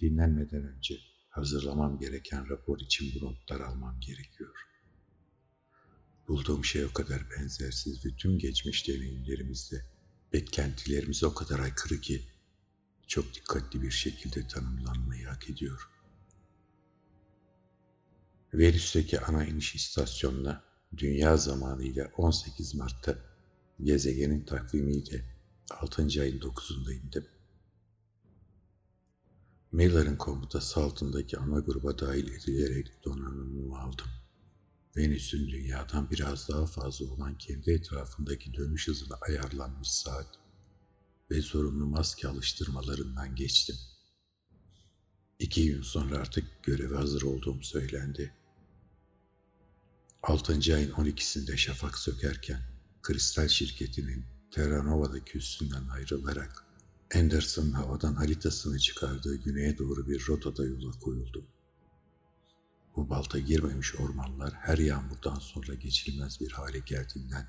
dinlenmeden önce hazırlamam gereken rapor için bu notlar almam gerekiyor. Bulduğum şey o kadar benzersiz ve tüm geçmiş deneyimlerimizde beklentilerimize o kadar aykırı ki çok dikkatli bir şekilde tanımlanmayı hak ediyor. Venüs'teki ana iniş istasyonuna dünya zamanıyla 18 Mart'ta gezegenin takvimiyle 6. ayın 9'unda indim. Miller'ın komutası altındaki ana gruba dahil edilerek donanımımı aldım. Venüs'ün dünyadan biraz daha fazla olan kendi etrafındaki dönüş hızına ayarlanmış saat ve zorunlu maske alıştırmalarından geçtim. İki gün sonra artık göreve hazır olduğum söylendi. Altıncı ayın 12'sinde şafak sökerken kristal şirketinin Terranova'daki üstünden ayrılarak Anderson'ın havadan haritasını çıkardığı güneye doğru bir rotada yola koyuldum. Bu balta girmemiş ormanlar her yağmurdan sonra geçilmez bir hale geldiğinden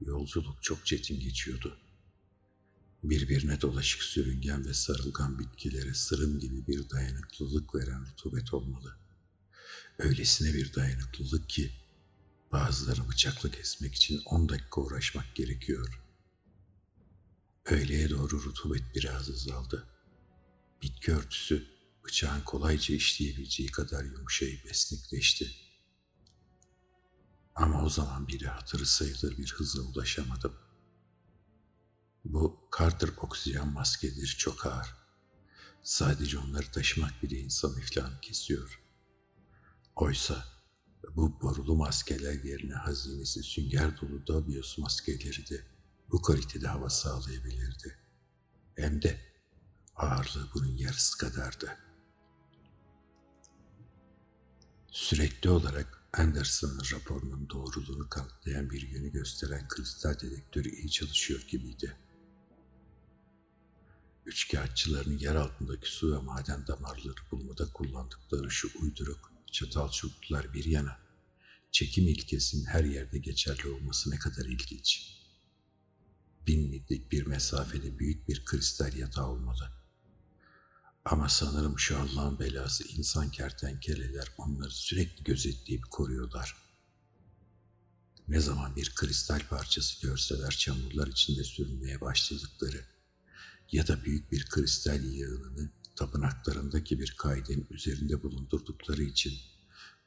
yolculuk çok çetin geçiyordu. Birbirine dolaşık sürüngen ve sarılgan bitkilere sırım gibi bir dayanıklılık veren rutubet olmalı. Öylesine bir dayanıklılık ki bazıları bıçakla kesmek için on dakika uğraşmak gerekiyor. Öğleye doğru rutubet biraz azaldı. Bitki örtüsü bıçağın kolayca işleyebileceği kadar yumuşayıp esnekleşti. Ama o zaman bile hatırı sayılır bir hıza ulaşamadım. Bu Carter oksijen maskeleri çok ağır. Sadece onları taşımak bile insan iflahını kesiyor. Oysa bu borulu maskeler yerine hazinesi sünger dolu Dabios maskeleri de bu kalitede hava sağlayabilirdi. Hem de ağırlığı bunun yarısı kadardı. Sürekli olarak Anderson'ın raporunun doğruluğunu kanıtlayan bir yönü gösteren kristal dedektörü iyi çalışıyor gibiydi. Üçkağıtçıların yer altındaki su ve maden damarları bulmada kullandıkları şu uyduruk çatal çubuklar bir yana, çekim ilkesinin her yerde geçerli olması ne kadar ilginç. Bin millik bir mesafede büyük bir kristal yatağı olmalı. Ama sanırım şu Allah'ın belası insan kertenkeleler onları sürekli gözetleyip koruyorlar. Ne zaman bir kristal parçası görseler çamurlar içinde sürünmeye başladıkları ya da büyük bir kristal yığınını tapınaklarındaki bir kaidenin üzerinde bulundurdukları için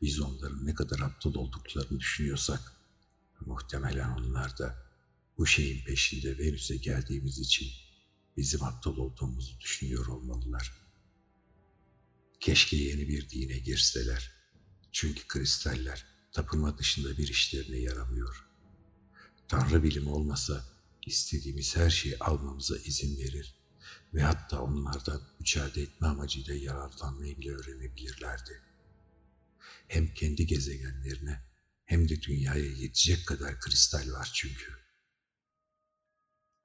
biz onların ne kadar aptal olduklarını düşünüyorsak, muhtemelen onlar da bu şeyin peşinde Venüs'e geldiğimiz için bizim aptal olduğumuzu düşünüyor olmalılar. Keşke yeni bir dine girseler. Çünkü kristaller tapınma dışında bir işlerine yaramıyor. Tanrı bilimi olmasa istediğimiz her şeyi almamıza izin verir ve hatta onlardan mücadele etme amacıyla yararlanmayı bile öğrenebilirlerdi. Hem kendi gezegenlerine hem de dünyaya yetecek kadar kristal var çünkü.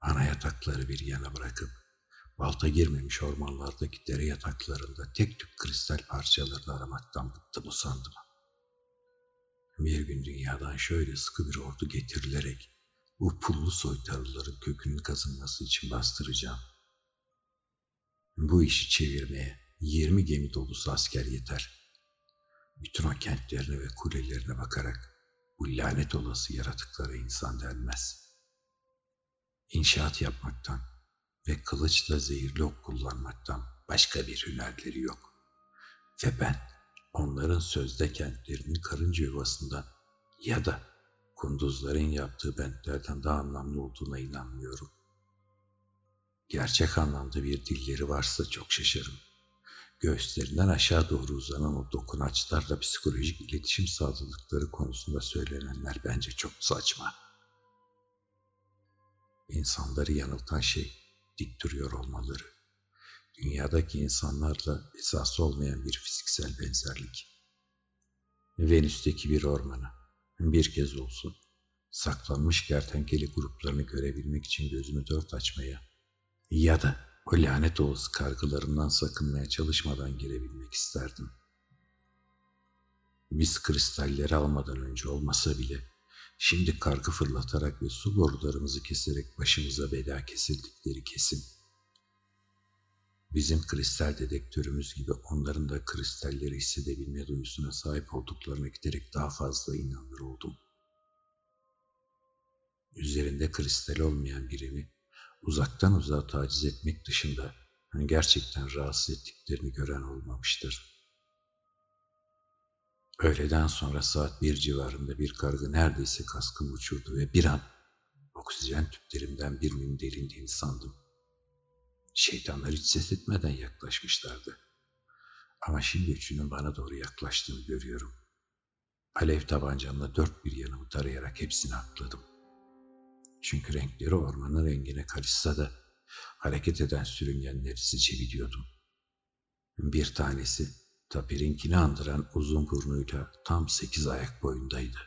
Ana yatakları bir yana bırakıp balta girmemiş ormanlardaki dere yataklarında tek tük kristal parçalarını aramaktan bıktım usandım. Bir gün dünyadan şöyle sıkı bir ordu getirilerek bu pullu soytarıların kökünün kazınması için bastıracağım. Bu işi çevirmeye 20 gemi dolusu asker yeter. Bütün o kentlerine ve kulelerine bakarak bu lanet olası yaratıklara insan denmez. İnşaat yapmaktan ve kılıçla zehirli ok kullanmaktan başka bir hünerleri yok. Ve ben onların sözde kentlerinin karınca yuvasından ya da kunduzların yaptığı bentlerden daha anlamlı olduğuna inanmıyorum. Gerçek anlamda bir dilleri varsa çok şaşarım. Göğüslerinden aşağı doğru uzanan o dokunaçlarla psikolojik iletişim sağladıkları konusunda söylenenler bence çok saçma. İnsanları yanıltan şey dik duruyor olmaları. Dünyadaki insanlarla esası olmayan bir fiziksel benzerlik. Venüs'teki bir ormana bir kez olsun saklanmış kertenkele gruplarını görebilmek için gözümü dört açmaya ya da o lanet olası kargılarından sakınmaya çalışmadan girebilmek isterdim. Biz kristalleri almadan önce olmasa bile şimdi kargı fırlatarak ve su borularımızı keserek başımıza bela kesildikleri kesin. Bizim kristal dedektörümüz gibi onların da kristalleri hissedebilme duyusuna sahip olduklarına giderek daha fazla inanır oldum. Üzerinde kristal olmayan birini uzaktan uzağa taciz etmek dışında gerçekten rahatsız ettiklerini gören olmamıştır. Öğleden sonra saat bir civarında bir kargı neredeyse kaskımı uçurdu ve bir an oksijen tüplerimden birinin delindiğini sandım. Şeytanlar hiç ses etmeden yaklaşmışlardı. Ama şimdi üçünün bana doğru yaklaştığını görüyorum. Alev tabancamla dört bir yanımı tarayarak hepsini atladım. Çünkü renkleri ormanın rengine karışsa da hareket eden sürüngenleri seçebiliyordum. Bir tanesi tapirinkini andıran uzun burnuyla tam sekiz ayak boyundaydı.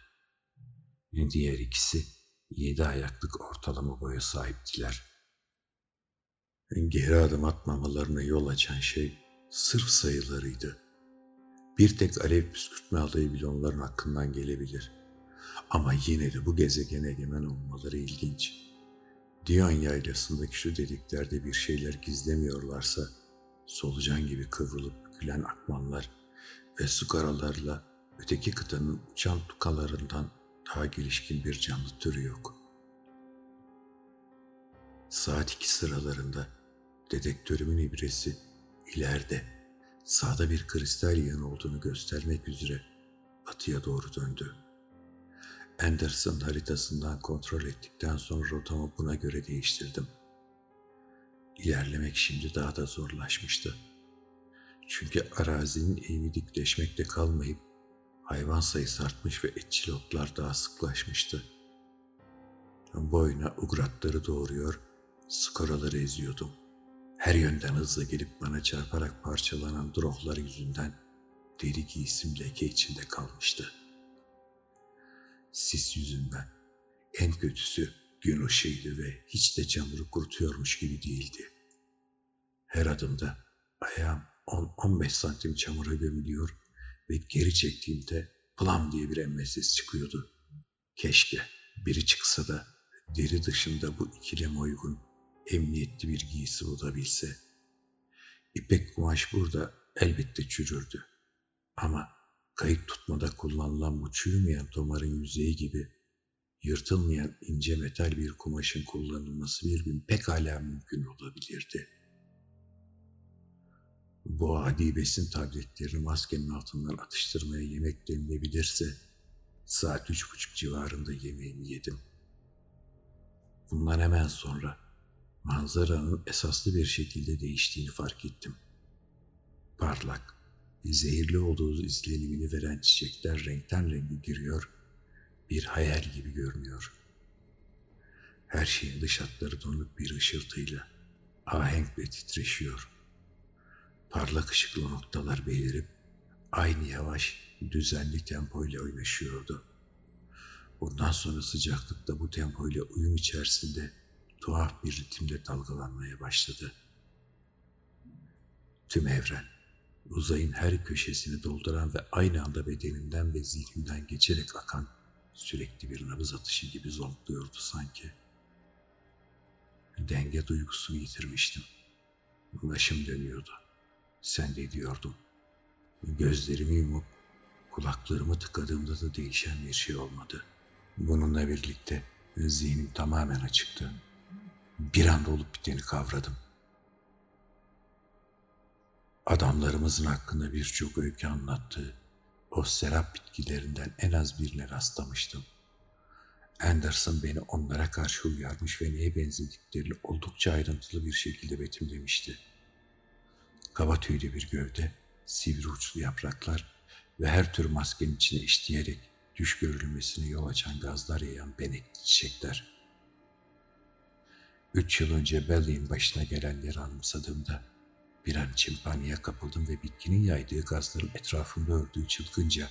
Diğer ikisi yedi ayaklık ortalama boya sahiptiler. Geri adım atmamalarına yol açan şey sırf sayılarıydı. Bir tek alev püskürtme alayı bile onların hakkından gelebilir. Ama yine de bu gezegene egemen olmaları ilginç. Diyon yaylasındaki şu deliklerde bir şeyler gizlemiyorlarsa, solucan gibi kıvrılıp bükülen akmanlar ve su karalarla öteki kıtanın uçan tukalarından daha gelişkin bir canlı türü yok. Saat iki sıralarında dedektörümün ibresi ileride sağda bir kristal yığın olduğunu göstermek üzere batıya doğru döndü. Anderson haritasından kontrol ettikten sonra rotamı buna göre değiştirdim. İlerlemek şimdi daha da zorlaşmıştı. Çünkü arazinin eğimi dikleşmekte kalmayıp hayvan sayısı artmış ve etçil otlar daha sıklaşmıştı. Boyuna ugratları doğuruyor, skoraları eziyordum. Her yönden hızla gelip bana çarparak parçalanan drohlar yüzünden deri giysim leke içinde kalmıştı. Sis yüzünden en kötüsü gün ışığıydı ve hiç de çamuru kurutuyormuş gibi değildi. Her adımda ayağım 10-15 santim çamura gömülüyor ve geri çektiğimde plam diye bir emme ses çıkıyordu. Keşke biri çıksa da deri dışında bu ikileme uygun emniyetli bir giysi bulabilse. İpek kumaş burada elbette çürürdü. Ama kayık tutmada kullanılan bu çürümeyen tomarın yüzeyi gibi yırtılmayan ince metal bir kumaşın kullanılması bir gün pekala mümkün olabilirdi.'' Bu adi besin tabletlerini maskenin altından atıştırmaya yemek denilebilirse saat üç buçuk civarında yemeğimi yedim. Bundan hemen sonra manzaranın esaslı bir şekilde değiştiğini fark ettim. Parlak, zehirli olduğu izlenimini veren çiçekler renkten renge giriyor, bir hayal gibi görünüyor. Her şeyin dış hatları donuk bir ışıltıyla, ahenkle titreşiyor.'' Parlak ışıklı noktalar belirip aynı yavaş, düzenli tempoyla oynaşıyordu. Bundan sonra sıcaklıkta bu tempoyla uyum içerisinde tuhaf bir ritimde dalgalanmaya başladı. Tüm evren, uzayın her köşesini dolduran ve aynı anda bedenimden ve zihnimden geçerek akan sürekli bir nabız atışı gibi zonkluyordu sanki. Denge duygusunu yitirmiştim. Başım dönüyordu. Sen de diyordum. Gözlerimi yumup kulaklarımı tıkadığımda da değişen bir şey olmadı. Bununla birlikte zihnim tamamen açıktı. Bir anda olup biteni kavradım. Adamlarımızın hakkında birçok öykü anlattığı o serap bitkilerinden en az birine rastlamıştım. Anderson beni onlara karşı uyarmış ve neye benzediklerini oldukça ayrıntılı bir şekilde betimlemişti. Kaba tüylü bir gövde, sivri uçlu yapraklar ve her tür maskenin içine işleyerek düş görülmesine yol açan gazlar yayan benekli çiçekler. Üç yıl önce Belly'in başına gelenleri anımsadığımda bir an için paniğe kapıldım ve bitkinin yaydığı gazların etrafında ördüğü çılgınca,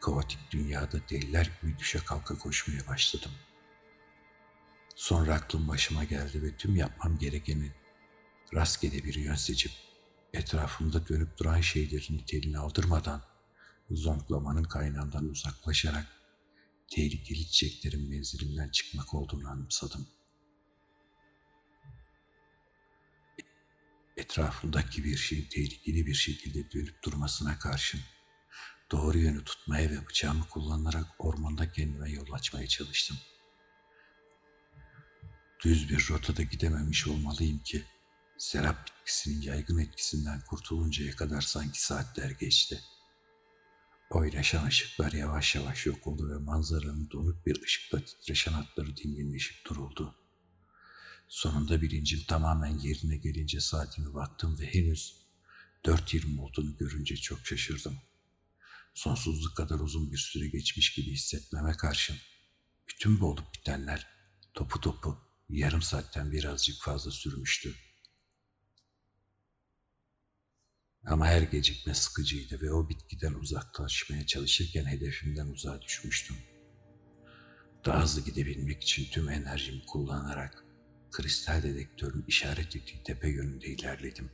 kaotik dünyada deliler gibi düşe kalka koşmaya başladım. Sonra aklım başıma geldi ve tüm yapmam gerekenin rastgele bir yön seçip etrafımda dönüp duran şeylerin niteliğini aldırmadan zonklamanın kaynağından uzaklaşarak tehlikeli çiçeklerin menzilinden çıkmak olduğunu anımsadım. etrafındaki bir şeyin tehlikeli bir şekilde dönüp durmasına karşın doğru yönü tutmaya ve bıçağımı kullanarak ormanda kendime yol açmaya çalıştım. Düz bir rotada gidememiş olmalıyım ki serap bitkisinin yaygın etkisinden kurtuluncaya kadar sanki saatler geçti. Oynaşan ışıklar yavaş yavaş yok oldu ve manzaranın donuk bir ışıkla titreşen hatları dinginleşip duruldu. Sonunda bilincim tamamen yerine gelince saatime baktım ve henüz 4.20 olduğunu görünce çok şaşırdım. Sonsuzluk kadar uzun bir süre geçmiş gibi hissetmeme karşın bütün bu olup bitenler topu topu yarım saatten birazcık fazla sürmüştü. Ama her gecikme sıkıcıydı ve o bitkiden uzaklaşmaya çalışırken hedefimden uzağa düşmüştüm. Daha hızlı gidebilmek için tüm enerjimi kullanarak kristal dedektörün işaret ettiği tepe yönünde ilerledim.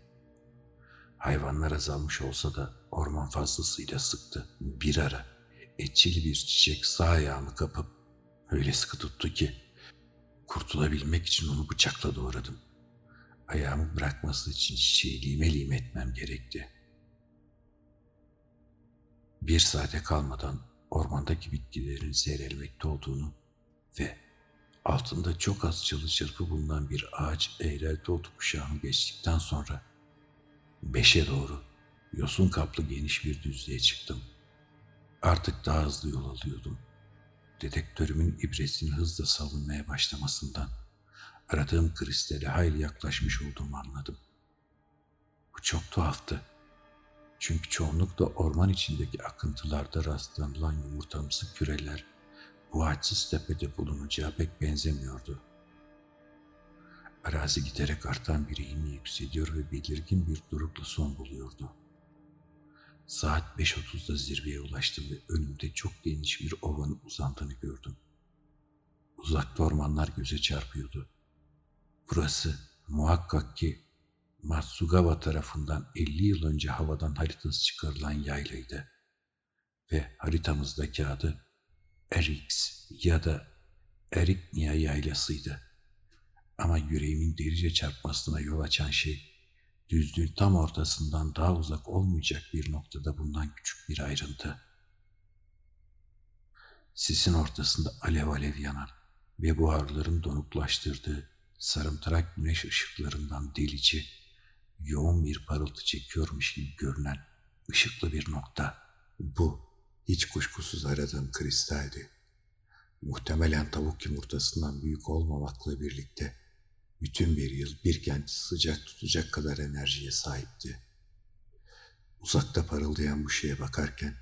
Hayvanlar azalmış olsa da orman fazlasıyla sıktı. Bir ara etçili bir çiçek sağ ayağımı kapıp öyle sıkı tuttu ki kurtulabilmek için onu bıçakla doğradım. Ayağımı bırakması için çiçeği lime lime etmem gerekti. Bir saate kalmadan ormandaki bitkilerin seyrelmekte olduğunu ve altında çok az çalı çırpı bulunan bir ağaç eğrelti otu kuşağını geçtikten sonra beşe doğru yosun kaplı geniş bir düzlüğe çıktım. Artık daha hızlı yol alıyordum. Dedektörümün ibresini hızla savunmaya başlamasından aradığım kristale hayli yaklaşmış olduğumu anladım. Bu çok tuhaftı. Çünkü çoğunlukla orman içindeki akıntılarda rastlanılan yumurtamsı küreler bu açsız tepede bulunacağı pek benzemiyordu. Arazi giderek artan bir eğimle yükseliyor ve belirgin bir durukla son buluyordu. Saat 5.30'da zirveye ulaştım ve önümde çok geniş bir ovanın uzandığını gördüm. Uzakta ormanlar göze çarpıyordu. Burası muhakkak ki Matsugawa tarafından 50 yıl önce havadan haritası çıkarılan yaylaydı. Ve haritamızdaki adı Erix ya da Eriknia yaylasıydı. Ama yüreğimin delice çarpmasına yol açan şey, düzlüğün tam ortasından daha uzak olmayacak bir noktada bulunan küçük bir ayrıntı. Sisin ortasında alev alev yanan ve buharların donuklaştırdığı sarımtırak güneş ışıklarından delici, yoğun bir parıltı çekiyormuş gibi görünen ışıklı bir nokta. Bu hiç kuşkusuz aradığım kristaldi. Muhtemelen tavuk yumurtasından büyük olmamakla birlikte bütün bir yıl bir kenti sıcak tutacak kadar enerjiye sahipti. Uzakta parıldayan bu şeye bakarken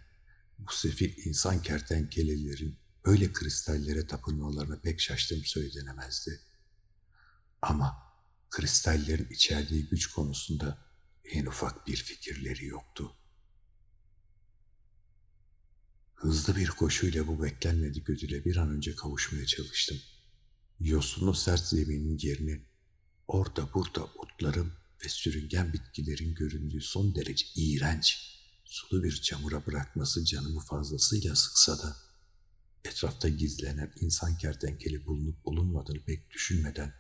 bu sefil insan kertenkelelerin öyle kristallere tapınmalarına pek şaştığım söylenemezdi. Ama kristallerin içerdiği güç konusunda en ufak bir fikirleri yoktu. Hızlı bir koşuyla bu beklenmedik ödüle bir an önce kavuşmaya çalıştım. Yosunlu sert zeminin yerini orada burada otların ve sürüngen bitkilerin göründüğü son derece iğrenç, sulu bir çamura bırakması canımı fazlasıyla sıksa da etrafta gizlenen insan kertenkele bulunup bulunmadığını pek düşünmeden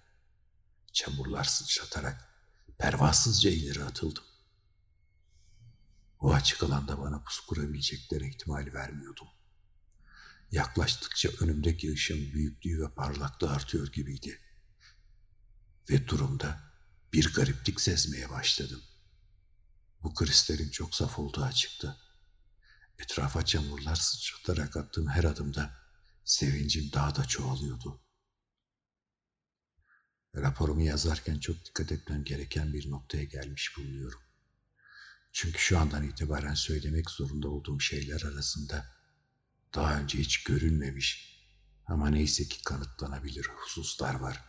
çamurlar sıçratarak pervasızca ileri atıldım. O açık alanda bana pus kurabilecekleri ihtimali vermiyordum. Yaklaştıkça önümdeki ışığın büyüklüğü ve parlaklığı artıyor gibiydi. Ve durumda bir gariplik sezmeye başladım. Bu kristalin çok saf olduğu açıktı. Etrafa çamurlar sıçratarak attığım her adımda sevincim daha da çoğalıyordu. Raporumu yazarken çok dikkat etmem gereken bir noktaya gelmiş bulunuyorum. Çünkü şu andan itibaren söylemek zorunda olduğum şeyler arasında daha önce hiç görünmemiş ama neyse ki kanıtlanabilir hususlar var.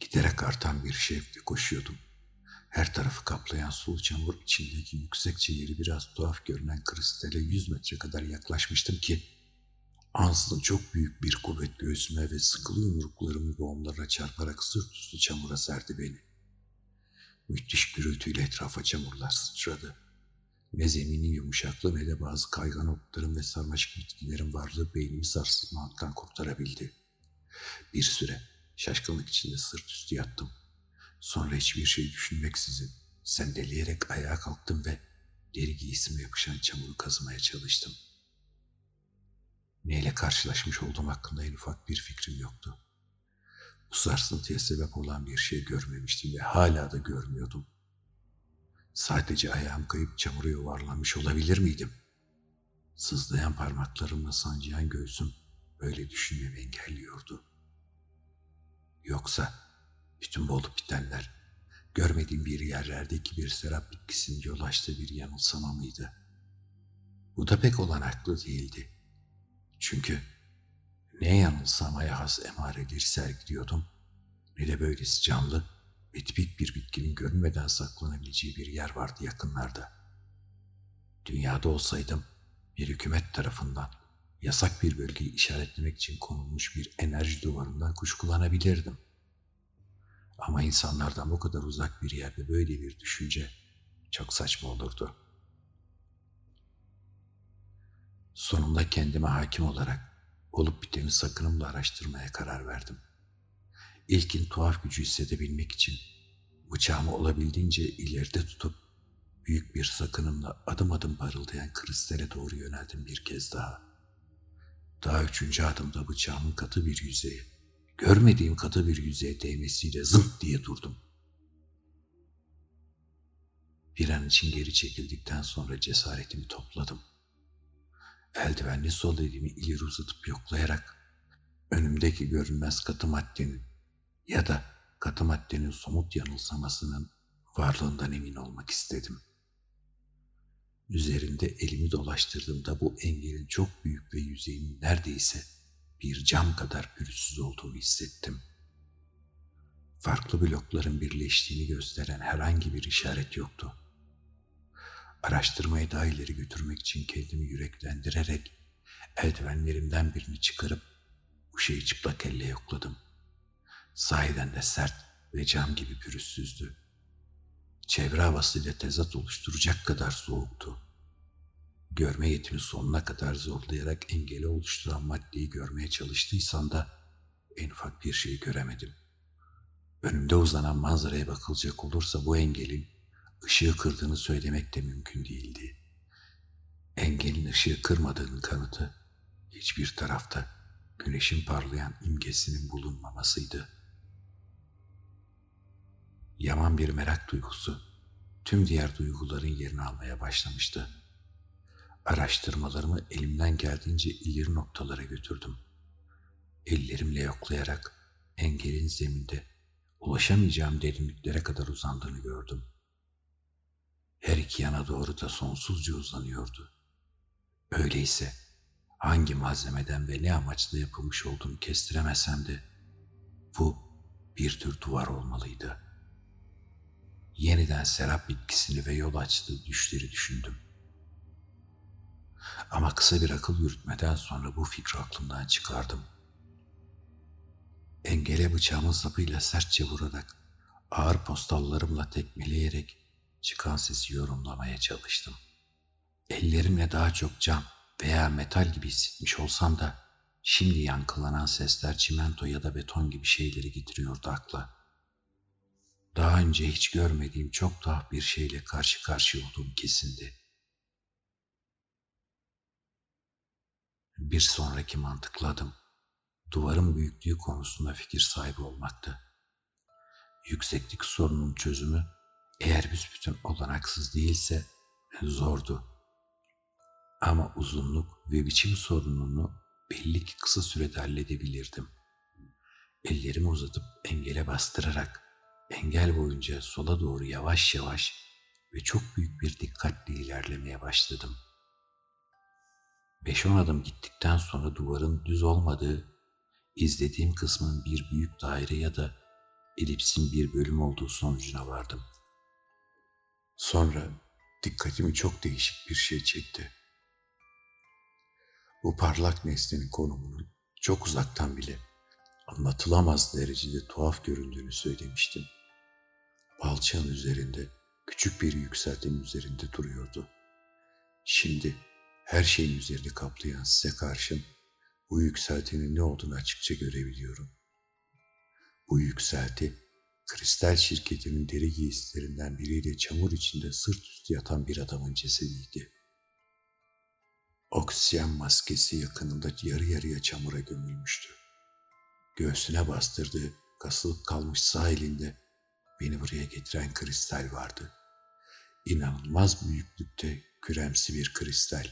Giderek artan bir şevkle koşuyordum. Her tarafı kaplayan sulu çamur içindeki yüksekçe yeri biraz tuhaf görünen kristale yüz metre kadar yaklaşmıştım ki ansızın çok büyük bir kuvvet göğsüme ve sıkılı yumruklarımı boğumlara çarparak sırt üstü çamura serdi beni. Müthiş gürültüyle etrafa çamurlar sıçradı. Ne zeminin yumuşaklığı ne de bazı kaygan otların ve sarmaşık bitkilerin varlığı beynimi sarsılmaktan kurtarabildi. Bir süre şaşkınlık içinde sırt üstü yattım. Sonra hiçbir şey düşünmeksizin sendeleyerek ayağa kalktım ve deri giysime yapışan çamuru kazımaya çalıştım. Neyle karşılaşmış olduğum hakkında en ufak bir fikrim yoktu. Bu sarsıntıya sebep olan bir şey görmemiştim ve hala da görmüyordum. Sadece ayağım kayıp çamura yuvarlanmış olabilir miydim? Sızlayan parmaklarımla sancıyan göğsüm böyle düşünmemi engelliyordu. Yoksa bütün bu olup bitenler görmediğim bir yerlerdeki bir serap bitkisinin yol açtığı bir yanılsama mıydı? Bu da pek olanaklı değildi. Çünkü ne yanılsamaya has emareleri sergiliyordum ne de böylesi canlı tipik bir bitkinin görünmeden saklanabileceği bir yer vardı yakınlarda. Dünyada olsaydım bir hükümet tarafından yasak bir bölgeyi işaretlemek için konulmuş bir enerji duvarından kuşkulanabilirdim. Ama insanlardan bu kadar uzak bir yerde böyle bir düşünce çok saçma olurdu. Sonunda kendime hakim olarak olup biteni sakınımla araştırmaya karar verdim. İlkin tuhaf gücü hissedebilmek için bıçağımı olabildiğince ileride tutup büyük bir sakınımla adım adım parıldayan kristale doğru yöneldim bir kez daha. Daha üçüncü adımda bıçağımın katı bir yüzeye, görmediğim katı bir yüzeye değmesiyle zınt diye durdum. Bir an için geri çekildikten sonra cesaretimi topladım. Eldivenli sol elimi ileri uzatıp yoklayarak önümdeki görünmez katı maddenin ya da katı maddenin somut yanılsamasının varlığından emin olmak istedim. Üzerinde elimi dolaştırdığımda bu engelin çok büyük ve yüzeyinin neredeyse bir cam kadar pürüzsüz olduğunu hissettim. Farklı blokların birleştiğini gösteren herhangi bir işaret yoktu. Araştırmayı daha ileri götürmek için kendimi yüreklendirerek eldivenlerimden birini çıkarıp bu şeyi çıplak elle yokladım. Sahiden de sert ve cam gibi pürüzsüzdü. Çevre havasıyla tezat oluşturacak kadar soğuktu. Görme yetimi sonuna kadar zorlayarak engeli oluşturan maddeyi görmeye çalıştıysam da en ufak bir şey göremedim. Önümde uzanan manzaraya bakılacak olursa bu engelin ışığı kırdığını söylemek de mümkün değildi. Engelin ışığı kırmadığının kanıtı hiçbir tarafta güneşin parlayan imgesinin bulunmamasıydı. Yaman bir merak duygusu tüm diğer duyguların yerini almaya başlamıştı. Araştırmalarımı elimden geldiğince ileri noktalara götürdüm. Ellerimle yoklayarak engelin zeminde ulaşamayacağım derinliklere kadar uzandığını gördüm. Her iki yana doğru da sonsuzca uzanıyordu. Öyleyse hangi malzemeden ve ne amaçla yapılmış olduğunu kestiremesem de bu bir tür duvar olmalıydı.'' yeniden serap bitkisini ve yol açtığı düşleri düşündüm. Ama kısa bir akıl yürütmeden sonra bu fikri aklımdan çıkardım. Engele bıçağımın sapıyla sertçe vurarak, ağır postallarımla tekmeleyerek çıkan sesi yorumlamaya çalıştım. Ellerimle daha çok cam veya metal gibi hissetmiş olsam da şimdi yankılanan sesler çimento ya da beton gibi şeyleri getiriyordu akla. Daha önce hiç görmediğim çok tuhaf bir şeyle karşı karşıya olduğum kesindi. Bir sonraki mantıkladım. Duvarın büyüklüğü konusunda fikir sahibi olmaktı. Yükseklik sorunun çözümü eğer büsbütün olanaksız değilse zordu. Ama uzunluk ve biçim sorununu belli ki kısa sürede halledebilirdim. Ellerimi uzatıp engele bastırarak engel boyunca sola doğru yavaş yavaş ve çok büyük bir dikkatle ilerlemeye başladım. Beş on adım gittikten sonra duvarın düz olmadığı, izlediğim kısmın bir büyük daire ya da elipsin bir bölüm olduğu sonucuna vardım. Sonra dikkatimi çok değişik bir şey çekti. Bu parlak nesnenin konumunun çok uzaktan bile anlatılamaz derecede tuhaf göründüğünü söylemiştim balçığın üzerinde, küçük bir yükseltinin üzerinde duruyordu. Şimdi her şeyin üzerini kaplayan size karşın bu yükseltinin ne olduğunu açıkça görebiliyorum. Bu yükselti Kristal şirketinin deri giysilerinden biriyle çamur içinde sırt üstü yatan bir adamın cesediydi. Oksijen maskesi yakınında yarı yarıya çamura gömülmüştü. Göğsüne bastırdığı, kasılıp kalmış sağ elinde beni buraya getiren kristal vardı. İnanılmaz büyüklükte küremsi bir kristal.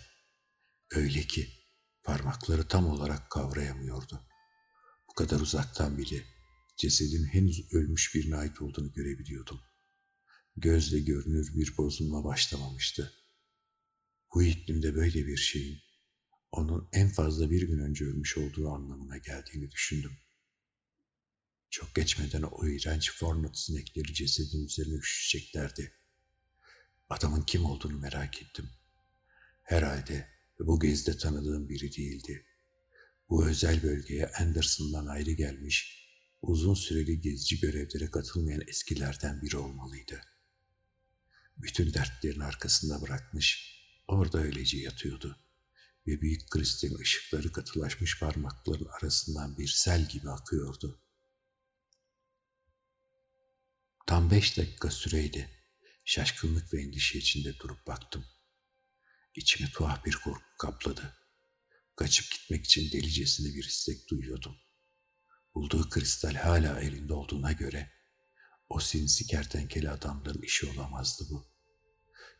Öyle ki parmakları tam olarak kavrayamıyordu. Bu kadar uzaktan bile cesedin henüz ölmüş birine ait olduğunu görebiliyordum. Gözle görünür bir bozulma başlamamıştı. Bu iklimde böyle bir şeyin onun en fazla bir gün önce ölmüş olduğu anlamına geldiğini düşündüm. Çok geçmeden o iğrenç fornot sinekleri cesedin üzerine üşüşeceklerdi. Adamın kim olduğunu merak ettim. Herhalde bu gezde tanıdığım biri değildi. Bu özel bölgeye Anderson'dan ayrı gelmiş, uzun süreli gezici görevlere katılmayan eskilerden biri olmalıydı. Bütün dertlerini arkasında bırakmış, orada öylece yatıyordu ve büyük kristalin ışıkları katılaşmış parmakların arasından bir sel gibi akıyordu. Tam beş dakika süreydi. Şaşkınlık ve endişe içinde durup baktım. İçimi tuhaf bir korku kapladı. Kaçıp gitmek için delicesine bir istek duyuyordum. Bulduğu kristal hala elinde olduğuna göre o sinsi kertenkele adamların işi olamazdı bu.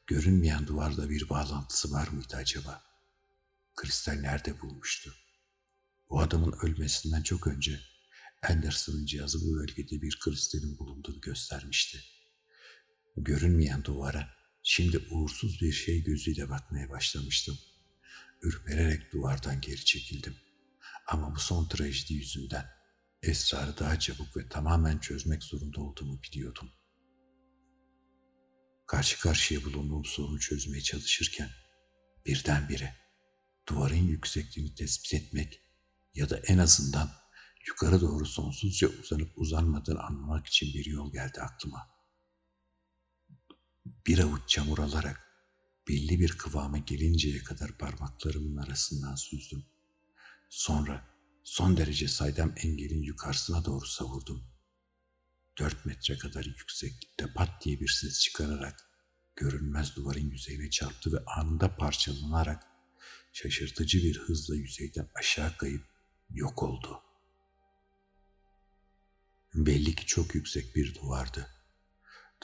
Görünmeyen duvarda bir bağlantısı var mıydı acaba? Kristal nerede bulmuştu? Bu adamın ölmesinden çok önce Anderson'ın cihazı bu bölgede bir kristalin bulunduğunu göstermişti. Görünmeyen duvara şimdi uğursuz bir şey gözüyle bakmaya başlamıştım. Ürpererek duvardan geri çekildim. Ama bu son trajedi yüzünden esrarı daha çabuk ve tamamen çözmek zorunda olduğumu biliyordum. Karşı karşıya bulunduğum sorunu çözmeye çalışırken birdenbire duvarın yüksekliğini tespit etmek ya da en azından yukarı doğru sonsuzca uzanıp uzanmadığını anlamak için bir yol geldi aklıma. Bir avuç çamur alarak belli bir kıvama gelinceye kadar parmaklarımın arasından süzdüm. Sonra son derece saydam engelin yukarısına doğru savurdum. Dört metre kadar yükseklikte pat diye bir ses çıkararak görünmez duvarın yüzeyine çarptı ve anında parçalanarak şaşırtıcı bir hızla yüzeyden aşağı kayıp yok oldu. Belli ki çok yüksek bir duvardı.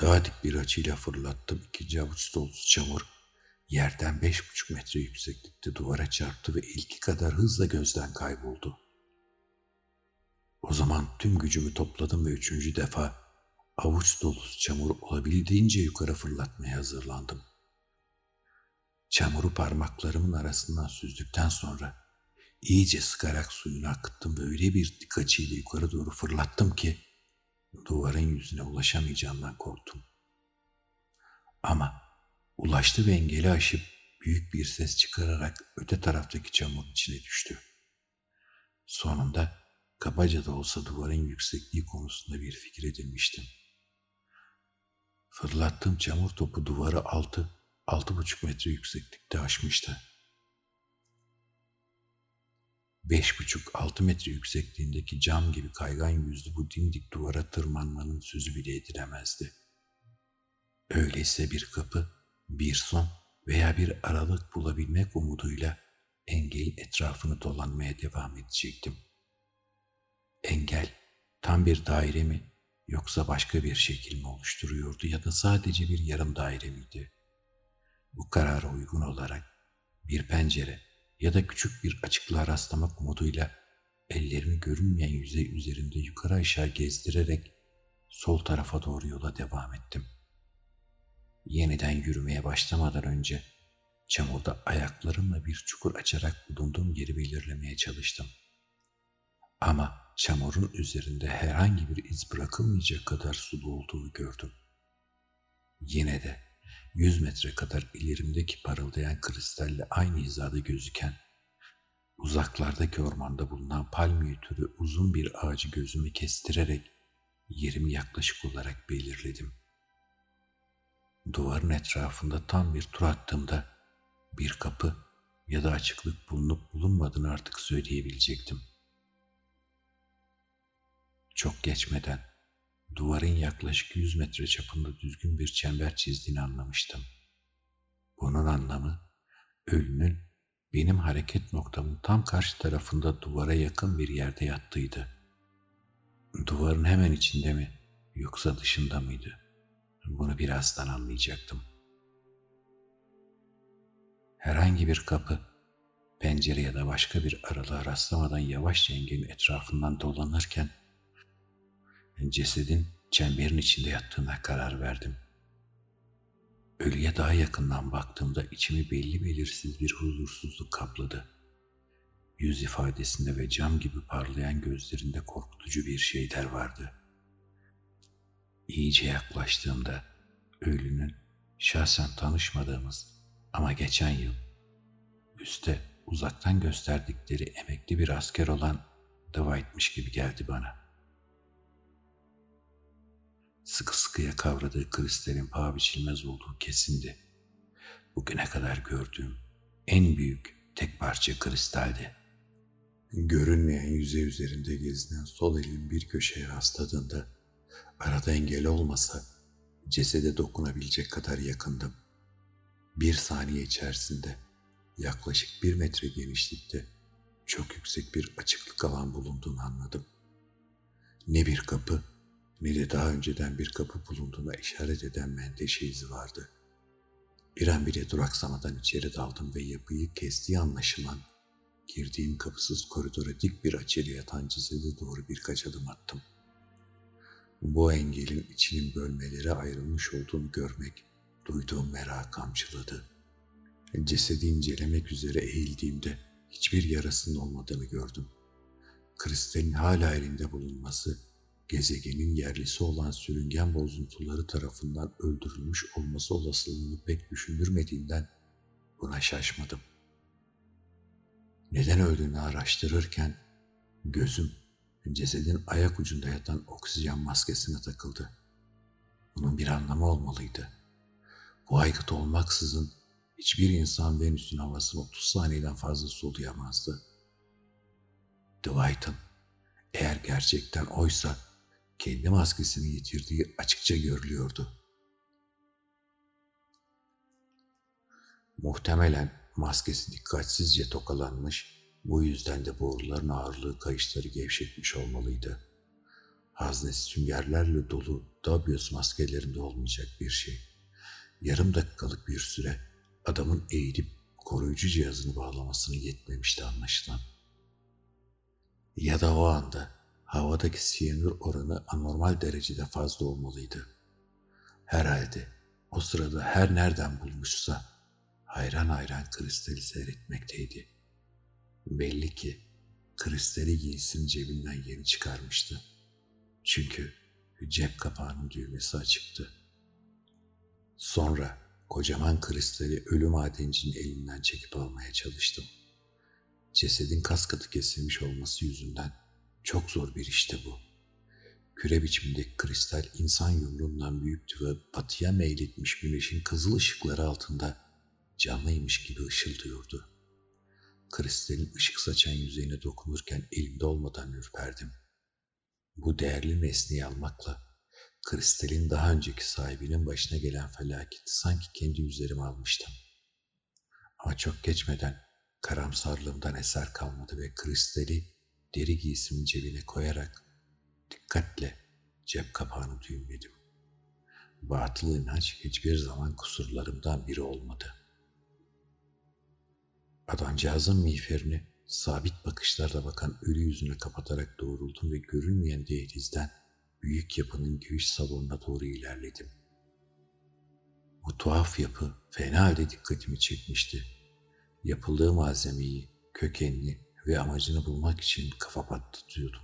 Daha dik bir açıyla fırlattım ikinci avuç dolusu çamur. Yerden beş buçuk metre yükseklikte duvara çarptı ve ilki kadar hızla gözden kayboldu. O zaman tüm gücümü topladım ve üçüncü defa avuç dolusu çamuru olabildiğince yukarı fırlatmaya hazırlandım. Çamuru parmaklarımın arasından süzdükten sonra iyice sıkarak suyunu akıttım ve öyle bir dik yukarı doğru fırlattım ki duvarın yüzüne ulaşamayacağımdan korktum. Ama ulaştı ve engeli aşıp büyük bir ses çıkararak öte taraftaki çamurun içine düştü. Sonunda kabaca da olsa duvarın yüksekliği konusunda bir fikir edinmiştim. Fırlattığım çamur topu duvarı altı, altı buçuk metre yükseklikte aşmıştı. Beş buçuk altı metre yüksekliğindeki cam gibi kaygan yüzlü bu dimdik duvara tırmanmanın sözü bile edilemezdi. Öyleyse bir kapı, bir son veya bir aralık bulabilmek umuduyla engel etrafını dolanmaya devam edecektim. Engel tam bir daire mi yoksa başka bir şekil mi oluşturuyordu ya da sadece bir yarım daire miydi? Bu karara uygun olarak bir pencere ya da küçük bir açıklığa rastlamak umuduyla ellerimi görünmeyen yüzey üzerinde yukarı aşağı gezdirerek sol tarafa doğru yola devam ettim. Yeniden yürümeye başlamadan önce çamurda ayaklarımla bir çukur açarak bulunduğum yeri belirlemeye çalıştım. Ama çamurun üzerinde herhangi bir iz bırakılmayacak kadar sulu olduğunu gördüm. Yine de yüz metre kadar ilerimdeki parıldayan kristalle aynı hizada gözüken, uzaklardaki ormanda bulunan palmiye türü uzun bir ağacı gözümü kestirerek yerimi yaklaşık olarak belirledim. Duvarın etrafında tam bir tur attığımda bir kapı ya da açıklık bulunup bulunmadığını artık söyleyebilecektim. Çok geçmeden duvarın yaklaşık 100 metre çapında düzgün bir çember çizdiğini anlamıştım. Bunun anlamı ölünün benim hareket noktamın tam karşı tarafında duvara yakın bir yerde yattıydı. Duvarın hemen içinde mi yoksa dışında mıydı? Bunu birazdan anlayacaktım. Herhangi bir kapı, pencere ya da başka bir aralığa rastlamadan yavaşça engelin etrafından dolanırken cesedin çemberin içinde yattığına karar verdim. Ölüye daha yakından baktığımda içimi belli belirsiz bir huzursuzluk kapladı. Yüz ifadesinde ve cam gibi parlayan gözlerinde korkutucu bir şeyler vardı. İyice yaklaştığımda ölünün şahsen tanışmadığımız ama geçen yıl üste uzaktan gösterdikleri emekli bir asker olan Dwight'mış gibi geldi bana. Sıkı sıkıya kavradığı kristalin paha biçilmez olduğu kesindi. Bugüne kadar gördüğüm en büyük tek parça kristaldi. Görünmeyen yüzey üzerinde gezinen sol elin bir köşeye rastladığında arada engel olmasa cesede dokunabilecek kadar yakındım. Bir saniye içerisinde yaklaşık bir metre genişlikte çok yüksek bir açıklık alan bulunduğunu anladım. Ne bir kapı ne de daha önceden bir kapı bulunduğuna işaret eden menteşe izi vardı. Bir an bile duraksamadan içeri daldım ve yapıyı kestiği anlaşılan girdiğim kapısız koridora dik bir açıyla yatan cesede doğru birkaç adım attım. Bu engelin içinin bölmelere ayrılmış olduğunu görmek duyduğum merak kamçıladı. Cesedi incelemek üzere eğildiğimde hiçbir yarasının olmadığını gördüm. Kristalin hala elinde bulunması, gezegenin yerlisi olan sürüngen bozuntuları tarafından öldürülmüş olması olasılığını pek düşündürmediğinden buna şaşmadım. Neden öldüğünü araştırırken gözüm cesedin ayak ucunda yatan oksijen maskesine takıldı. Bunun bir anlamı olmalıydı. Bu aygıt olmaksızın hiçbir insan Venüs'ün havasını 30 saniyeden fazla soluyamazdı. Dwight'ın eğer gerçekten oysa kendi maskesini yitirdiği açıkça görülüyordu. Muhtemelen maskesi dikkatsizce tokalanmış, bu yüzden de boruların ağırlığı kayışları gevşetmiş olmalıydı. Haznesi süngerlerle dolu Dabios maskelerinde olmayacak bir şey. Yarım dakikalık bir süre adamın eğilip koruyucu cihazını bağlamasını yetmemişti anlaşılan. Ya da o anda havadaki siyanür oranı anormal derecede fazla olmalıydı. Herhalde o sırada her nereden bulmuşsa hayran hayran kristali seyretmekteydi. Belli ki kristali giysinin cebinden yeni çıkarmıştı. Çünkü cep kapağının düğmesi açıktı. Sonra kocaman kristali ölü madencinin elinden çekip almaya çalıştım. Cesedin kas katı kesilmiş olması yüzünden çok zor bir işte bu. Küre biçimindeki kristal insan yumruğundan büyüktü ve batıya meyletmiş güneşin kızıl ışıkları altında canlıymış gibi ışıldıyordu. Kristalin ışık saçan yüzeyine dokunurken elimde olmadan ürperdim. Bu değerli nesneyi almakla kristalin daha önceki sahibinin başına gelen felaketi sanki kendi üzerime almıştım. Ama çok geçmeden karamsarlığımdan eser kalmadı ve kristali deri giysimi cebine koyarak dikkatle cep kapağını düğümledim. Batıl inanç hiçbir zaman kusurlarımdan biri olmadı. Adamcağızın miğferini sabit bakışlarla bakan ölü yüzüne kapatarak doğruldum ve görünmeyen dehlizden büyük yapının giriş salonuna doğru ilerledim. Bu tuhaf yapı fena halde dikkatimi çekmişti. Yapıldığı malzemeyi, kökenini ve amacını bulmak için kafa patlatıyordum.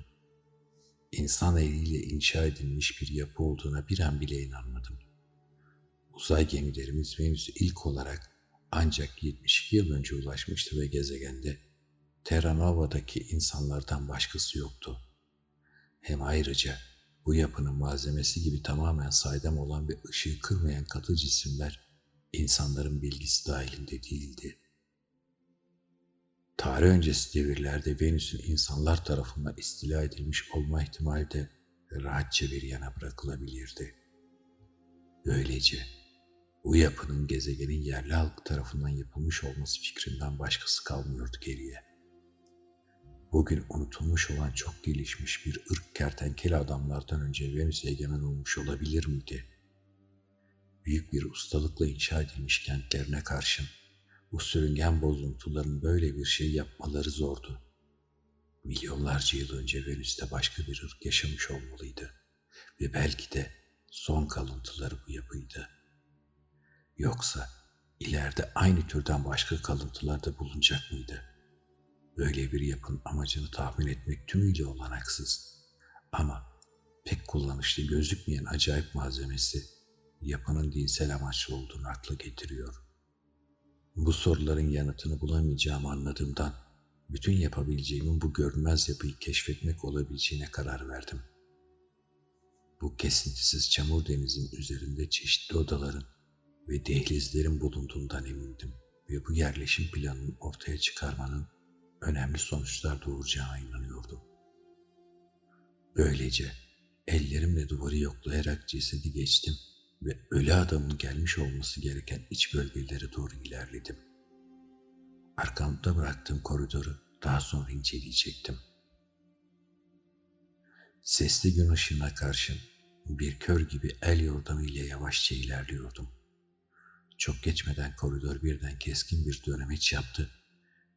İnsan eliyle inşa edilmiş bir yapı olduğuna bir an bile inanmadım. Uzay gemilerimiz Venüs'e ilk olarak ancak 72 yıl önce ulaşmıştı ve gezegende Terra Nova'daki insanlardan başkası yoktu. Hem ayrıca bu yapının malzemesi gibi tamamen saydam olan ve ışığı kırmayan katı cisimler insanların bilgisi dahilinde değildi. Tarih öncesi devirlerde Venüs'ün insanlar tarafından istila edilmiş olma ihtimali de rahatça bir yana bırakılabilirdi. Böylece bu yapının gezegenin yerli halk tarafından yapılmış olması fikrinden başkası kalmıyordu geriye. Bugün unutulmuş olan çok gelişmiş bir ırk kertenkele adamlardan önce Venüs egemen olmuş olabilir miydi? Büyük bir ustalıkla inşa edilmiş kentlerine karşın bu sürüngen bozuntuların böyle bir şey yapmaları zordu. Milyonlarca yıl önce Venüs'te başka bir ırk yaşamış olmalıydı ve belki de son kalıntıları bu yapıydı. Yoksa ileride aynı türden başka kalıntılar da bulunacak mıydı? Böyle bir yapın amacını tahmin etmek tümüyle olanaksız. Ama pek kullanışlı gözükmeyen acayip malzemesi yapının dinsel amaçlı olduğunu akla getiriyor. Bu soruların yanıtını bulamayacağımı anladığımdan bütün yapabileceğimin bu görünmez yapıyı keşfetmek olabileceğine karar verdim. Bu kesintisiz çamur denizin üzerinde çeşitli odaların ve dehlizlerin bulunduğundan emindim ve bu yerleşim planını ortaya çıkarmanın önemli sonuçlar doğuracağına inanıyordum. Böylece ellerimle duvarı yoklayarak cesedi geçtim ve ölü adamın gelmiş olması gereken iç bölgelere doğru ilerledim. Arkamda bıraktığım koridoru daha sonra inceleyecektim. Sesli gün ışığına karşın bir kör gibi el yordamıyla yavaşça ilerliyordum. Çok geçmeden koridor birden keskin bir dönemeç yaptı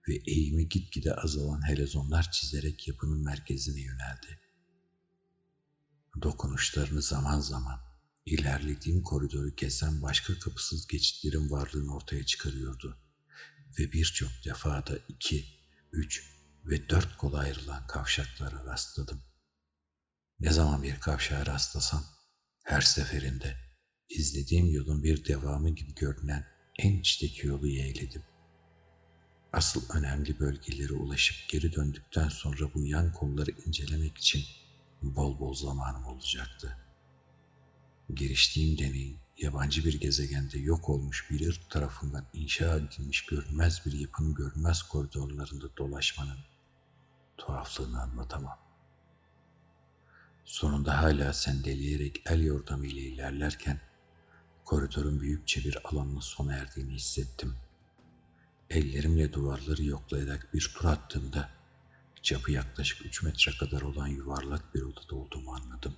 ve eğimi gitgide azalan helezonlar çizerek yapının merkezine yöneldi. Dokunuşlarını zaman zaman ilerlediğim koridoru kesen başka kapısız geçitlerin varlığını ortaya çıkarıyordu ve birçok defa da iki, üç ve dört kola ayrılan kavşaklara rastladım. Ne zaman bir kavşağa rastlasam her seferinde izlediğim yolun bir devamı gibi görünen en içteki yolu yeğledim. Asıl önemli bölgelere ulaşıp geri döndükten sonra bu yan kolları incelemek için bol bol zamanım olacaktı. Giriştiğim deneyin yabancı bir gezegende yok olmuş bir ırk tarafından inşa edilmiş görünmez bir yapının görünmez koridorlarında dolaşmanın tuhaflığını anlatamam. Sonunda hala sendeleyerek el yordamıyla ilerlerken koridorun büyükçe bir alanla sona erdiğini hissettim. Ellerimle duvarları yoklayarak bir tur attığımda çapı yaklaşık üç metre kadar olan yuvarlak bir odada olduğumu anladım.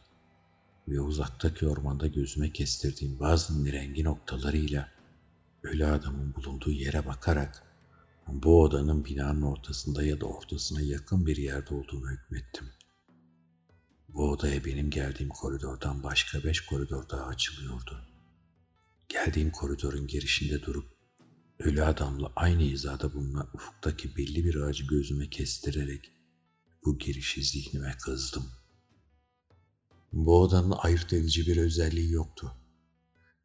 Ve uzaktaki ormanda gözüme kestirdiğim bazı rengi noktalarıyla ölü adamın bulunduğu yere bakarak bu odanın binanın ortasında ya da ortasına yakın bir yerde olduğunu hükmettim. Bu odaya benim geldiğim koridordan başka beş koridor daha açılıyordu. Geldiğim koridorun girişinde durup ölü adamla aynı hizada bulunan ufuktaki belli bir ağacı gözüme kestirerek bu girişi zihnime kızdım. Bu odanın ayırt edici bir özelliği yoktu.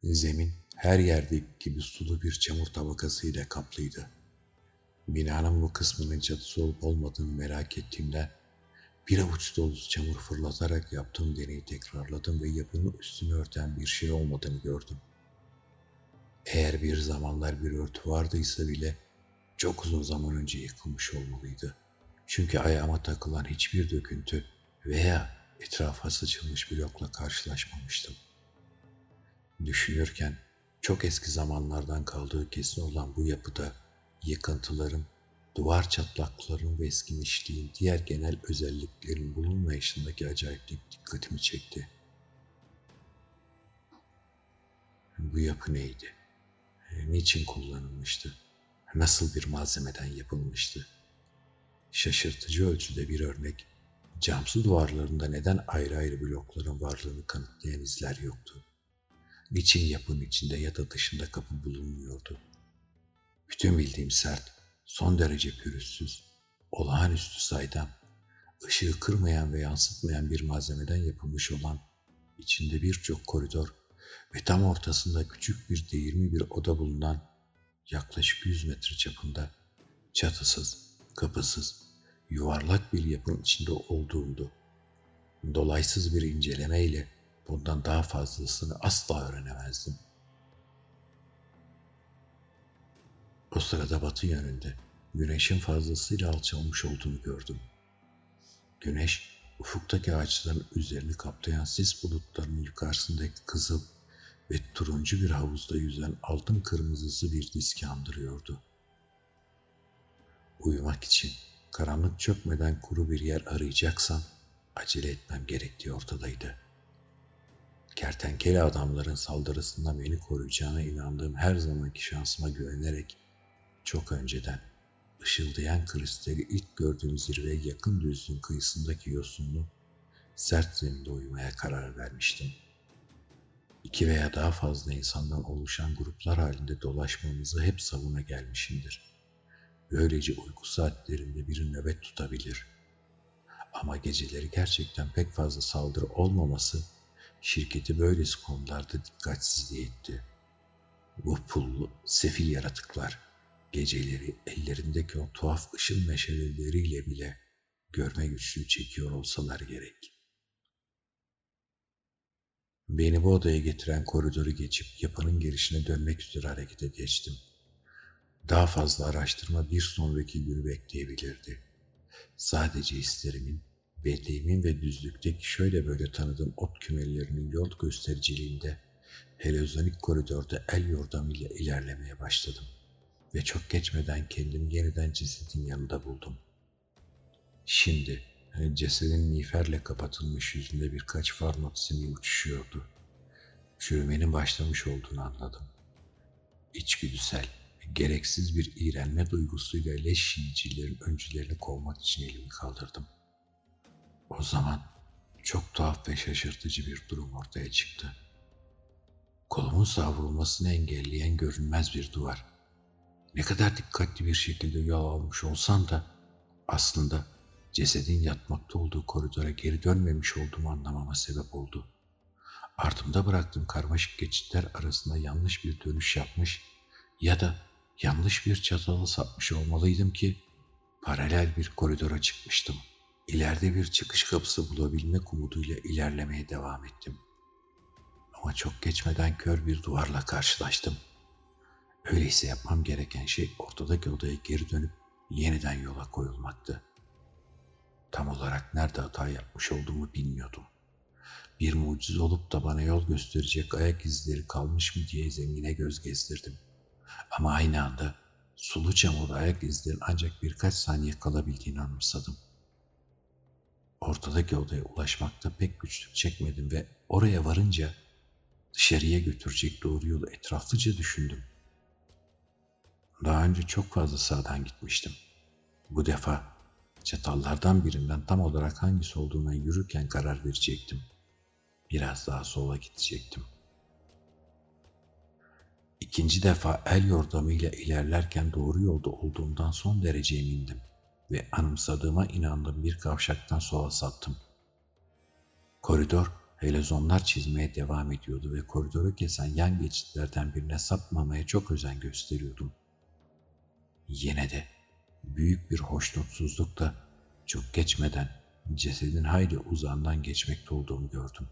Zemin her yerdeki gibi sulu bir çamur tabakasıyla kaplıydı. Binanın bu kısmının çatısı olup olmadığını merak ettiğimden bir avuç dolusu çamur fırlatarak yaptığım deneyi tekrarladım ve yapının üstünü örten bir şey olmadığını gördüm. Eğer bir zamanlar bir örtü vardıysa bile çok uzun zaman önce yıkılmış olmalıydı. Çünkü ayağıma takılan hiçbir döküntü veya etrafa saçılmış blokla karşılaşmamıştım. Düşünürken çok eski zamanlardan kaldığı kesin olan bu yapıda yıkıntıların, duvar çatlakların ve eskimişliğin diğer genel özelliklerin bulunmayışındaki acayiplik dikkatimi çekti. Bu yapı neydi? niçin kullanılmıştı? Nasıl bir malzemeden yapılmıştı? Şaşırtıcı ölçüde bir örnek, camsı duvarlarında neden ayrı ayrı blokların varlığını kanıtlayan izler yoktu. Niçin yapının içinde ya da dışında kapı bulunmuyordu? Bütün bildiğim sert, son derece pürüzsüz, olağanüstü saydam, ışığı kırmayan ve yansıtmayan bir malzemeden yapılmış olan, içinde birçok koridor ve tam ortasında küçük bir değirmi bir oda bulunan yaklaşık 100 metre çapında çatısız, kapısız, yuvarlak bir yapının içinde olduğumdu. Dolaysız bir incelemeyle bundan daha fazlasını asla öğrenemezdim. O sırada batı yönünde güneşin fazlasıyla alçalmış olduğunu gördüm. Güneş Ufuktaki ağaçların üzerini kaplayan sis bulutlarının yukarısındaki kızıl ve turuncu bir havuzda yüzen altın kırmızısı bir diski andırıyordu. Uyumak için karanlık çökmeden kuru bir yer arayacaksam acele etmem gerektiği ortadaydı. Kertenkele adamların saldırısından beni koruyacağına inandığım her zamanki şansıma güvenerek çok önceden ışıldayan kristali ilk gördüğüm zirveye yakın düzlüğün kıyısındaki yosunlu sert zeminde uyumaya karar vermiştim. İki veya daha fazla insandan oluşan gruplar halinde dolaşmamızı hep savuna gelmişimdir. Böylece uyku saatlerinde biri nöbet tutabilir. Ama geceleri gerçekten pek fazla saldırı olmaması şirketi böylesi konularda dikkatsizliğe etti. Bu pullu, sefil yaratıklar geceleri ellerindeki o tuhaf ışın meşaleleriyle bile görme güçlüğü çekiyor olsalar gerek. Beni bu odaya getiren koridoru geçip yapının girişine dönmek üzere harekete geçtim. Daha fazla araştırma bir sonraki günü bekleyebilirdi. Sadece hislerimin, belleğimin ve düzlükteki şöyle böyle tanıdığım ot kümelerinin yol göstericiliğinde heliozonik koridorda el yordamıyla ilerlemeye başladım. Ve çok geçmeden kendimi yeniden cesedin yanında buldum. Şimdi cesedin miğferle kapatılmış yüzünde birkaç far noksimi uçuşuyordu. Çürümenin başlamış olduğunu anladım. İçgüdüsel, gereksiz bir iğrenme duygusuyla leş yiyicilerin öncülerini kovmak için elimi kaldırdım. O zaman çok tuhaf ve şaşırtıcı bir durum ortaya çıktı. Kolumun savrulmasını engelleyen görünmez bir duvar. Ne kadar dikkatli bir şekilde yol almış olsam da aslında cesedin yatmakta olduğu koridora geri dönmemiş olduğumu anlamama sebep oldu. Ardımda bıraktığım karmaşık geçitler arasında yanlış bir dönüş yapmış ya da yanlış bir çatala sapmış olmalıydım ki paralel bir koridora çıkmıştım. İleride bir çıkış kapısı bulabilmek umuduyla ilerlemeye devam ettim. Ama çok geçmeden kör bir duvarla karşılaştım. Öyleyse yapmam gereken şey ortadaki odaya geri dönüp yeniden yola koyulmaktı. Tam olarak nerede hata yapmış olduğumu bilmiyordum. Bir mucize olup da bana yol gösterecek ayak izleri kalmış mı diye zengine göz gezdirdim. Ama aynı anda sulu çamur ayak izlerin ancak birkaç saniye kalabildiğini anımsadım. Ortadaki odaya ulaşmakta pek güçlük çekmedim ve oraya varınca dışarıya götürecek doğru yolu etraflıca düşündüm. Daha önce çok fazla sağdan gitmiştim. Bu defa çatallardan birinden tam olarak hangisi olduğuna yürürken karar verecektim. Biraz daha sola gidecektim. İkinci defa el yordamıyla ilerlerken doğru yolda olduğumdan son derece emindim ve anımsadığıma inandığım bir kavşaktan sola sattım. Koridor helezonlar çizmeye devam ediyordu ve koridoru kesen yan geçitlerden birine sapmamaya çok özen gösteriyordum. Yine de büyük bir hoşnutsuzlukla çok geçmeden cesedin hayli uzağından geçmekte olduğumu gördüm.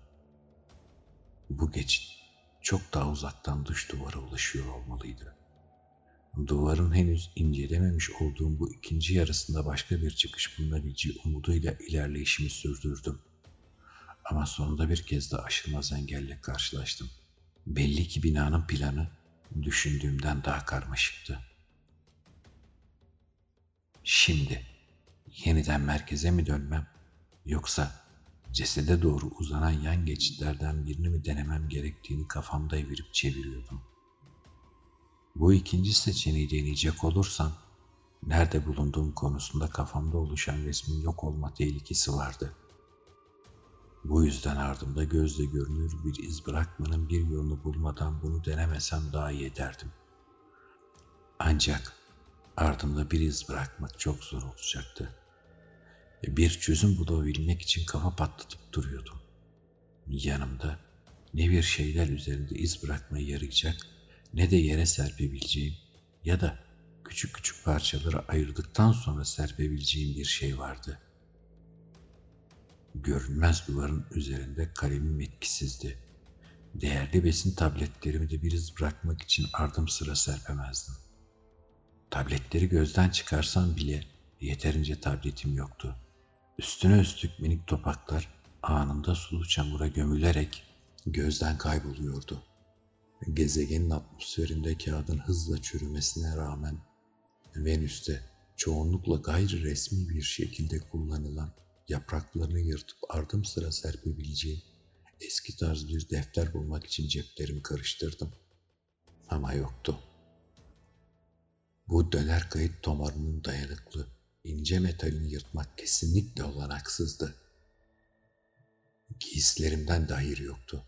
Bu geçit çok daha uzaktan dış duvara ulaşıyor olmalıydı. Duvarın henüz incelememiş olduğum bu ikinci yarısında başka bir çıkış bulunabileceği umuduyla ilerleyişimi sürdürdüm. Ama sonunda bir kez de aşılmaz engelle karşılaştım. Belli ki binanın planı düşündüğümden daha karmaşıktı. Şimdi yeniden merkeze mi dönmem yoksa cesede doğru uzanan yan geçitlerden birini mi denemem gerektiğini kafamda evirip çeviriyordum. Bu ikinci seçeneği deneyecek olursam, nerede bulunduğum konusunda kafamda oluşan resmin yok olma tehlikesi vardı. Bu yüzden ardımda gözle görünür bir iz bırakmanın bir yolunu bulmadan bunu denemesem daha iyi ederdim. Ancak ardımda bir iz bırakmak çok zor olacaktı bir çözüm bulabilmek için kafa patlatıp duruyordum. Yanımda ne bir şeyler üzerinde iz bırakmaya yarayacak ne de yere serpebileceğim ya da küçük küçük parçalara ayırdıktan sonra serpebileceğim bir şey vardı. Görünmez duvarın üzerinde kalemim etkisizdi. Değerli besin tabletlerimi de bir iz bırakmak için ardım sıra serpemezdim. Tabletleri gözden çıkarsam bile yeterince tabletim yoktu. Üstüne üstlük minik topaklar anında sulu çamura gömülerek gözden kayboluyordu. Gezegenin atmosferinde kağıdın hızla çürümesine rağmen Venüs'te çoğunlukla gayri resmi bir şekilde kullanılan yapraklarını yırtıp ardım sıra serpebileceğim eski tarz bir defter bulmak için ceplerimi karıştırdım. Ama yoktu. Bu döner kayıt tomarının dayanıklı, ince metalini yırtmak kesinlikle olanaksızdı. Giysilerimden dair yoktu.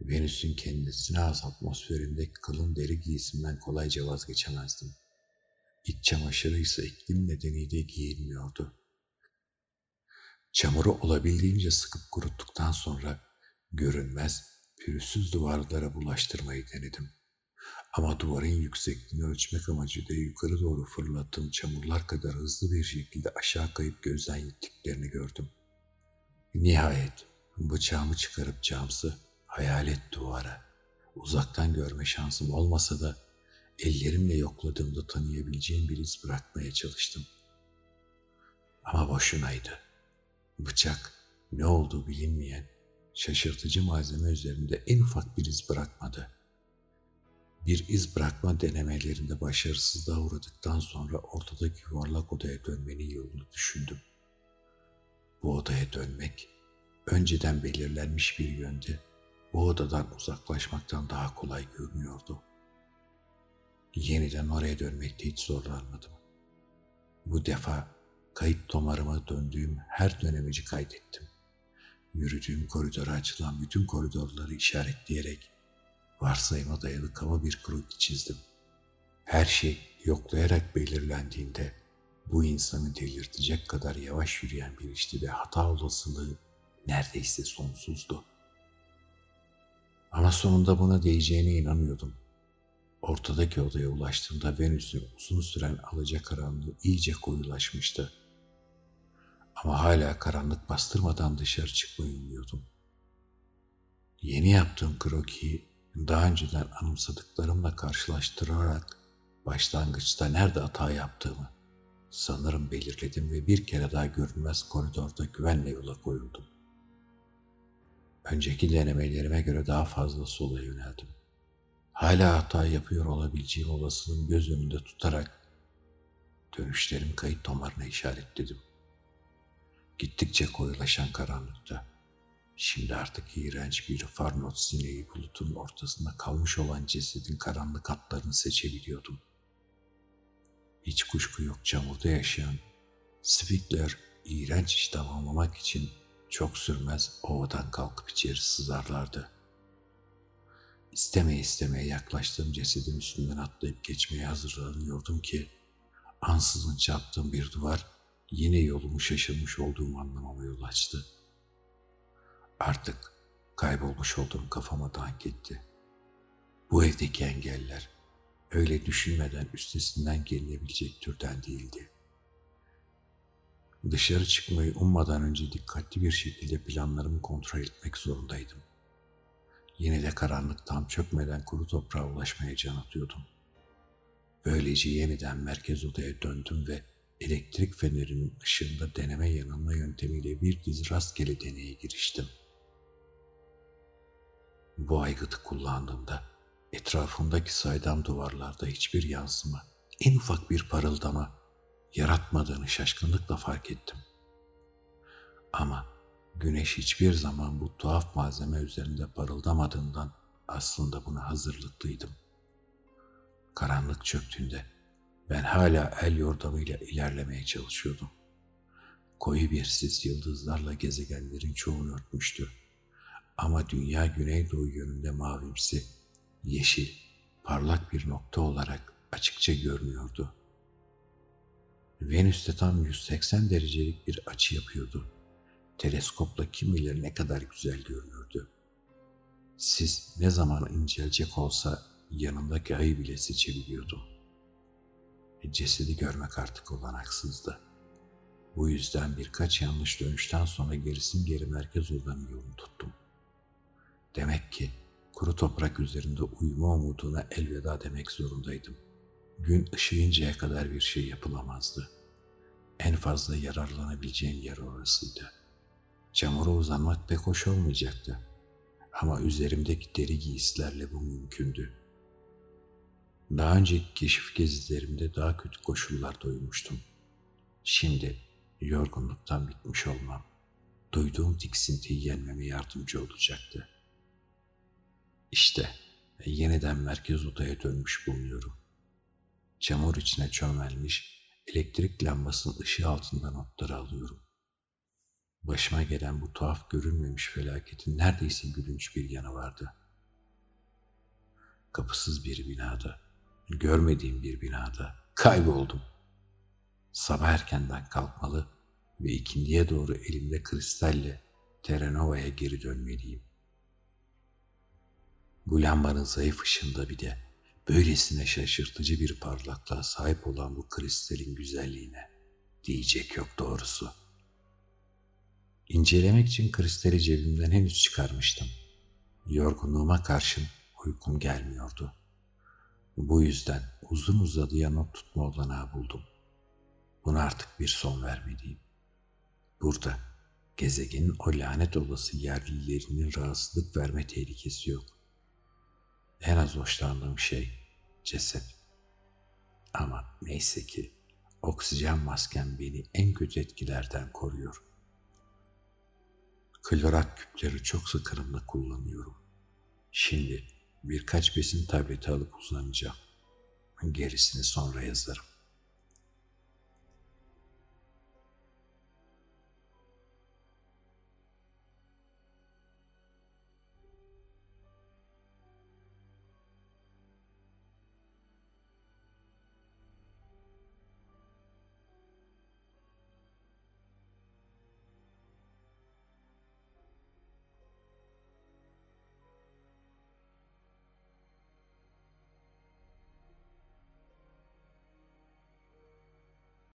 Venüs'ün kendisine az atmosferindeki kalın deri giysimden kolayca vazgeçemezdim. İç çamaşırı ise iklim nedeniyle giyilmiyordu. Çamuru olabildiğince sıkıp kuruttuktan sonra görünmez, pürüzsüz duvarlara bulaştırmayı denedim. Ama duvarın yüksekliğini ölçmek amacıyla yukarı doğru fırlattığım çamurlar kadar hızlı bir şekilde aşağı kayıp gözden gittiklerini gördüm. Nihayet bıçağımı çıkarıp camsı hayalet duvara uzaktan görme şansım olmasa da ellerimle yokladığımda tanıyabileceğim bir iz bırakmaya çalıştım. Ama boşunaydı. Bıçak ne olduğu bilinmeyen şaşırtıcı malzeme üzerinde en ufak bir iz bırakmadı. Bir iz bırakma denemelerinde başarısızlığa uğradıktan sonra ortadaki yuvarlak odaya dönmenin yolunu düşündüm. Bu odaya dönmek, önceden belirlenmiş bir yönde bu odadan uzaklaşmaktan daha kolay görünüyordu. Yeniden oraya dönmekte hiç zorlanmadım. Bu defa kayıt tomarıma döndüğüm her dönemeci kaydettim. Yürüdüğüm koridora açılan bütün koridorları işaretleyerek varsayıma dayalı kaba bir kroki çizdim. Her şey yoklayarak belirlendiğinde bu insanı delirtecek kadar yavaş yürüyen bir işti ve hata olasılığı neredeyse sonsuzdu. Ama sonunda buna değeceğine inanıyordum. Ortadaki odaya ulaştığımda Venüs'ün uzun süren alacakaranlığı iyice koyulaşmıştı. Ama hala karanlık bastırmadan dışarı çıkmayı umuyordum. Yeni yaptığım krokiyi daha önceden anımsadıklarımla karşılaştırarak başlangıçta nerede hata yaptığımı sanırım belirledim ve bir kere daha görünmez koridorda güvenle yola koyuldum. Önceki denemelerime göre daha fazla sola yöneldim. Hala hata yapıyor olabileceğim olasılığını göz önünde tutarak dönüşlerim kayıt damarına işaretledim. Gittikçe koyulaşan karanlıkta, şimdi artık iğrenç bir farnot sineği bulutun ortasında kalmış olan cesedin karanlık hatlarını seçebiliyordum. Hiç kuşku yok çamurda yaşayan Spikler iğrenç iş tamamlamak için çok sürmez ovadan kalkıp içeri sızarlardı. İstemeye istemeye yaklaştığım cesedin üstünden atlayıp geçmeye hazırlanıyordum ki ansızın çarptığım bir duvar yine yolumu şaşırmış olduğumu anlamama yol açtı. Artık kaybolmuş olduğum kafama dank etti. Bu evdeki engeller öyle düşünmeden üstesinden gelinebilecek türden değildi. Dışarı çıkmayı ummadan önce dikkatli bir şekilde planlarımı kontrol etmek zorundaydım. Yine de karanlık tam çökmeden kuru toprağa ulaşmaya can atıyordum. Böylece yeniden merkez odaya döndüm ve elektrik fenerinin ışığında deneme yanılma yöntemiyle bir dizi rastgele deneye giriştim. Bu aygıtı kullandığımda etrafımdaki saydam duvarlarda hiçbir yansıma, en ufak bir parıldama yaratmadığını şaşkınlıkla fark ettim. Ama güneş hiçbir zaman bu tuhaf malzeme üzerinde parıldamadığından aslında buna hazırlıklıydım. Karanlık çöktüğünde ben hala el yordamıyla ilerlemeye çalışıyordum. Koyu bir sis yıldızlarla gezegenlerin çoğunu örtmüştü. Ama dünya güneydoğu yönünde mavimsi, yeşil, parlak bir nokta olarak açıkça görünüyordu. Venüs'te tam 180 derecelik bir açı yapıyordu. Teleskopla kim bilir ne kadar güzel görünürdü. Siz ne zaman incelecek olsa yanındaki ayı bile seçebiliyordum. E, cesedi görmek artık olanaksızdı. Bu yüzden birkaç yanlış dönüşten sonra gerisin geri merkez odanın yolunu tuttum. Demek ki kuru toprak üzerinde uyuma umuduna elveda demek zorundaydım. Gün ışıyıncaya kadar bir şey yapılamazdı. En fazla yararlanabileceğim yer orasıydı. Çamura uzanmak pek hoş olmayacaktı. Ama üzerimdeki deri giysilerle bu mümkündü. Daha önceki keşif gezilerimde daha kötü koşullarda uyumuştum. Şimdi yorgunluktan bitmiş olmam, duyduğum tiksintiyi yenmeme yardımcı olacaktı. İşte yeniden merkez odaya dönmüş bulunuyorum. Çamur içine çömelmiş, elektrik lambasının ışığı altında notları alıyorum. Başıma gelen bu tuhaf görünmemiş felaketin neredeyse gülünç bir yanı vardı. Kapısız bir binada, görmediğim bir binada kayboldum. Sabah erkenden kalkmalı ve ikindiye doğru elimde kristalle Terranova'ya geri dönmeliyim. Bu lambanın zayıf ışığında bir de böylesine şaşırtıcı bir parlaklığa sahip olan bu kristalin güzelliğine diyecek yok doğrusu. İncelemek için kristali cebimden henüz çıkarmıştım. Yorgunluğuma karşın uykum gelmiyordu. Bu yüzden uzun uzadıya not tutma olanağı buldum. Buna artık bir son vermeliyim. Burada gezegenin o lanet olası yerlilerinin rahatsızlık verme tehlikesi yok. En az hoşlandığım şey ceset. Ama neyse ki oksijen maskem beni en kötü etkilerden koruyor. Klorat küpleri çok sıkırımda kullanıyorum. Şimdi birkaç besin tableti alıp uzanacağım. Gerisini sonra yazarım.